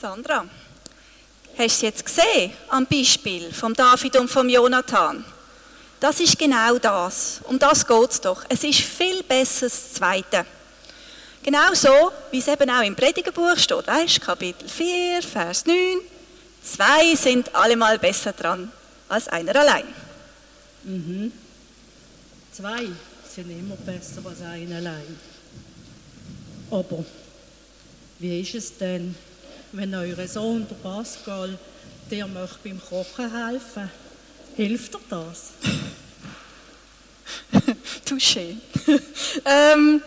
Sandra, hast du es jetzt gesehen am Beispiel von David und von Jonathan? Das ist genau das. Um das geht es doch. Es ist viel besser das Zweite. Genau so, wie es eben auch im Predigerbuch steht. Weißt Kapitel 4, Vers 9. Zwei sind allemal besser dran als einer allein. Mhm. Zwei sind immer besser als einer allein. Aber wie ist es denn, wenn euer Sohn, der Pascal, der möchte beim Kochen helfen? Hilft er das? Touché. ähm,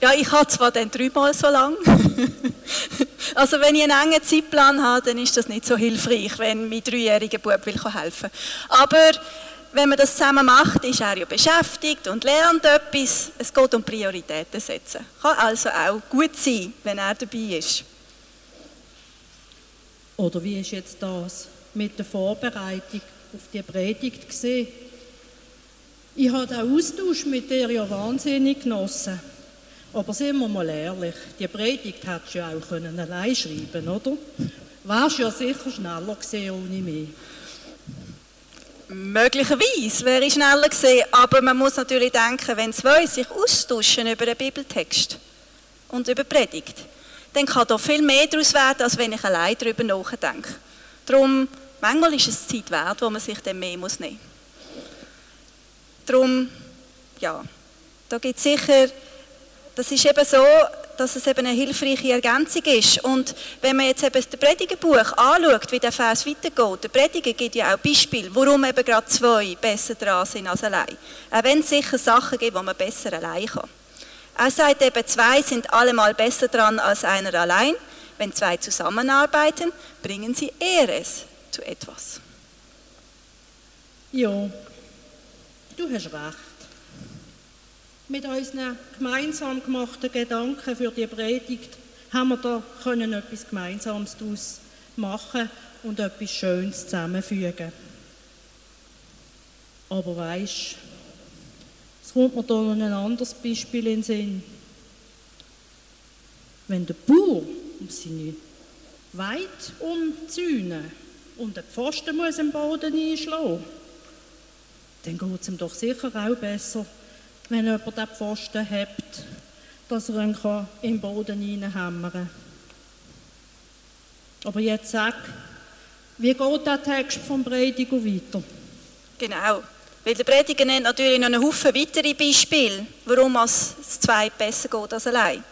ja, ich habe zwar dann dreimal so lang. also wenn ich einen engen Zeitplan habe, dann ist das nicht so hilfreich, wenn mein dreijähriger Bub will helfen Aber wenn man das zusammen macht, ist er ja beschäftigt und lernt etwas. Es geht um Prioritäten setzen. Kann also auch gut sein, wenn er dabei ist. Oder wie ist jetzt das mit der Vorbereitung auf die Predigt gesehen? Ich habe den Austausch mit dir ja wahnsinnig genossen. Aber sind wir mal ehrlich, die Predigt hättest du ja auch können allein schreiben oder? Wärst ja sicher schneller gesehen ohne mich. Möglicherweise wäre ich schneller gesehen, aber man muss natürlich denken, wenn zwei sich austauschen über einen Bibeltext und über Predigt, dann kann da viel mehr daraus werden, als wenn ich allein darüber nachdenke. Darum, manchmal ist es Zeit wert, wo man sich dann mehr muss nehmen muss. Darum, ja, da gibt es sicher, das ist eben so, dass es eben eine hilfreiche Ergänzung ist. Und wenn man jetzt eben das Predigerbuch anschaut, wie der Vers weitergeht, der Prediger gibt ja auch Beispiele, warum eben gerade zwei besser dran sind als allein. Auch wenn es sicher Sachen gibt, die man besser allein kann. Er sagt eben, zwei sind allemal besser dran als einer allein. Wenn zwei zusammenarbeiten, bringen sie Ehres zu etwas. Ja, Du hast recht. Mit unseren gemeinsam gemachten Gedanken für die Predigt haben wir da können etwas Gemeinsames daraus machen und etwas Schönes zusammenfügen. Aber weisst, es kommt mir da noch ein anderes Beispiel in den Sinn. Wenn der Bauer um seine Weide umzäunen und der Pfosten muss im Boden einschlagen dann geht es ihm doch sicher auch besser, wenn jemand den Pfosten hat, dass er ihn im Boden hineinhämmern kann. Aber jetzt sag, wie geht der Text vom Prediger weiter? Genau, weil der Prediger nennt natürlich noch einen Haufen weitere Beispiele, warum es zwei besser geht als allein.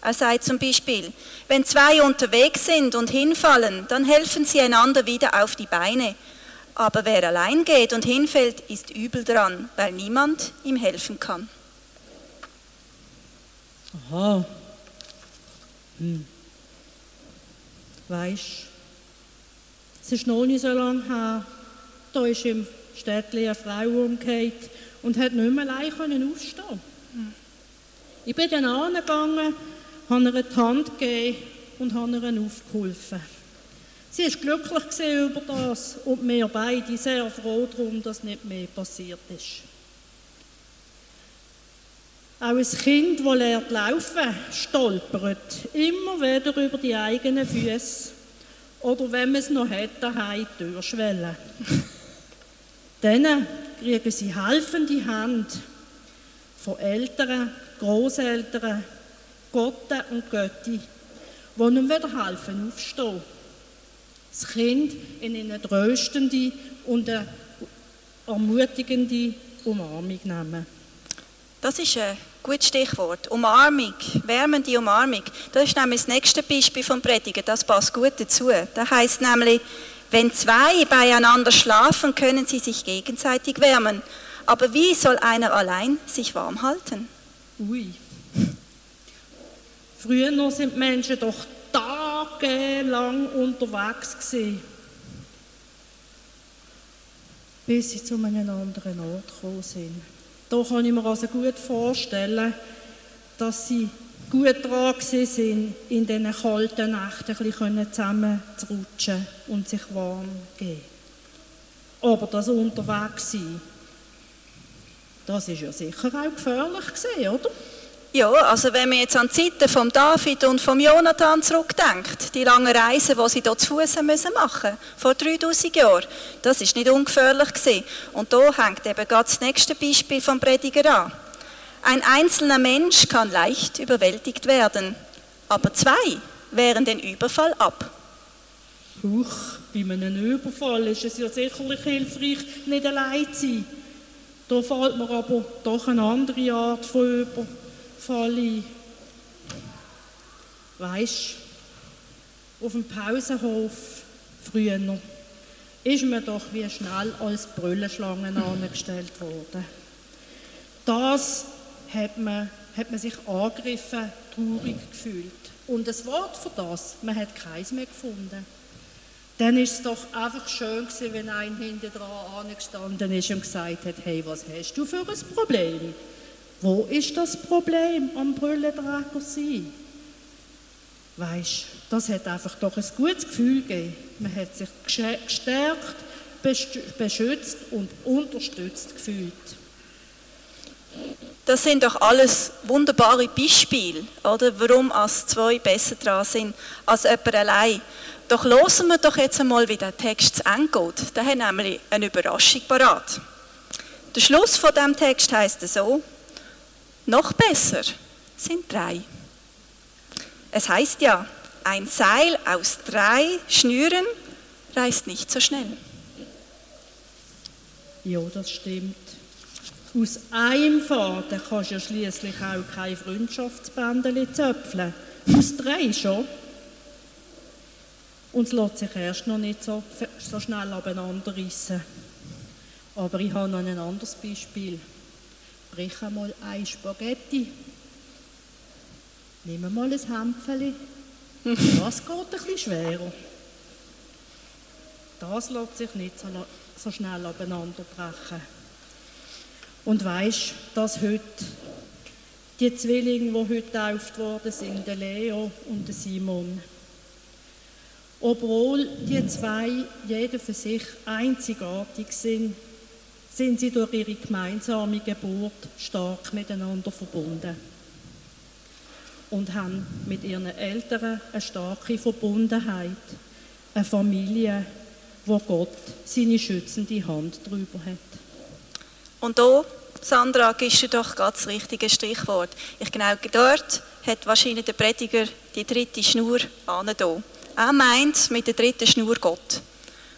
Er sagt zum Beispiel, wenn zwei unterwegs sind und hinfallen, dann helfen sie einander wieder auf die Beine aber wer allein geht und hinfällt, ist übel dran, weil niemand ihm helfen kann. Aha. Hm. Weisst, es ist noch nicht so lange her, da ist im Städtchen eine Frau umgekehrt und hat nicht mehr allein aufstehen. Ich bin dann angegangen, habe ihr die Hand gegeben und habe ihr aufgeholfen. Sie ist glücklich über das und wir beide sehr froh darum, dass nicht mehr passiert ist. Auch ein Kind, das lernt laufen, stolpert immer wieder über die eigenen Füße oder wenn man es noch hat, daheim Türschwellen. Dann kriegen sie helfende Hand von Eltern, Großeltern, Gotte und Götti, die ihnen wieder helfen aufstehen das Kind in eine tröstende und eine ermutigende Umarmung nehmen. Das ist ein gutes Stichwort. Umarmung, wärmende Umarmung. Das ist nämlich das nächste Beispiel vom Predigen. Das passt gut dazu. Das heißt nämlich, wenn zwei beieinander schlafen, können sie sich gegenseitig wärmen. Aber wie soll einer allein sich warm halten? Ui. Früher sind Menschen doch tagelang unterwegs gewesen, bis sie zu einem anderen Ort gekommen sind. Da kann ich mir also gut vorstellen, dass sie gut dran sind, in diesen kalten Nächten ein bisschen rutschen und sich warm zu geben. Aber das unterwegs sein, das ist ja sicher auch gefährlich gewesen, oder? Ja, also wenn man jetzt an die Zeiten von David und von Jonathan zurückdenkt, die langen Reisen, die sie dort zu Fuß machen müssen, vor 3000 Jahren, das ist nicht ungefährlich gewesen. Und da hängt eben gerade das nächste Beispiel vom Prediger an. Ein einzelner Mensch kann leicht überwältigt werden, aber zwei wehren den Überfall ab. Huch, bei einem Überfall ist es ja sicherlich hilfreich, nicht allein zu sein. Da fällt mir aber doch eine andere Art von Überfall ein. Weisst, auf dem Pausenhof früher ist mir doch wie schnell als Brüllenschlangen angestellt worden. Das hat man, hat man sich angegriffen, traurig gefühlt. Und das Wort für das, man hat keins mehr gefunden. Dann ist es doch einfach schön gewesen, wenn ein hinter dran angestanden ist und gesagt hat, hey, was hast du für ein Problem? Wo ist das Problem am Brüllenträger sein? Weisst, das hat einfach doch ein gutes Gefühl gegeben. Man hat sich gestärkt, beschützt und unterstützt gefühlt. Das sind doch alles wunderbare Beispiele, oder, warum als zwei besser dran sind als jemand allein. Doch hören wir doch jetzt einmal, wie der Text zu Ende geht. Der hat nämlich eine Überraschung parat. Der Schluss von dem Text heißt so: Noch besser sind drei. Es heißt ja, ein Seil aus drei Schnüren reißt nicht so schnell. Ja, das stimmt. Aus einem Faden kannst du ja schließlich auch kein Freundschaftsbändchen zöpfeln. Aus drei schon. Und es lässt sich erst noch nicht so, so schnell abeinander. Aber ich habe noch ein anderes Beispiel. Brich einmal ein Spaghetti. Nimm mal ein Hämpfchen. Das geht bisschen schwerer. Das lässt sich nicht so, so schnell abeinander brechen. Und weisst, dass heute die Zwillinge, die heute getauft worden sind, der Leo und der Simon, obwohl die zwei jeder für sich einzigartig sind, sind sie durch ihre gemeinsame Geburt stark miteinander verbunden und haben mit ihren Eltern eine starke Verbundenheit, eine Familie, wo Gott seine schützende Hand drüber hat. Und da Sandra, gibst du doch ganz das richtige Stichwort. Ich genau dort hat wahrscheinlich der Prediger die dritte Schnur an. Er meint mit der dritten Schnur Gott.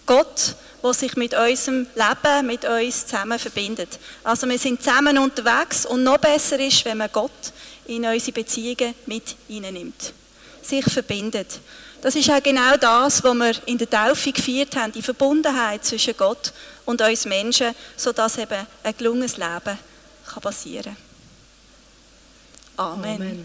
Gott, der sich mit unserem Leben, mit uns zusammen verbindet. Also wir sind zusammen unterwegs und noch besser ist, wenn man Gott in unsere Beziehungen mit nimmt. Sich verbindet. Das ist auch genau das, was wir in der Taufe gefeiert haben, die Verbundenheit zwischen Gott und uns Menschen, sodass eben ein gelungenes Leben passieren kann. Amen. Amen.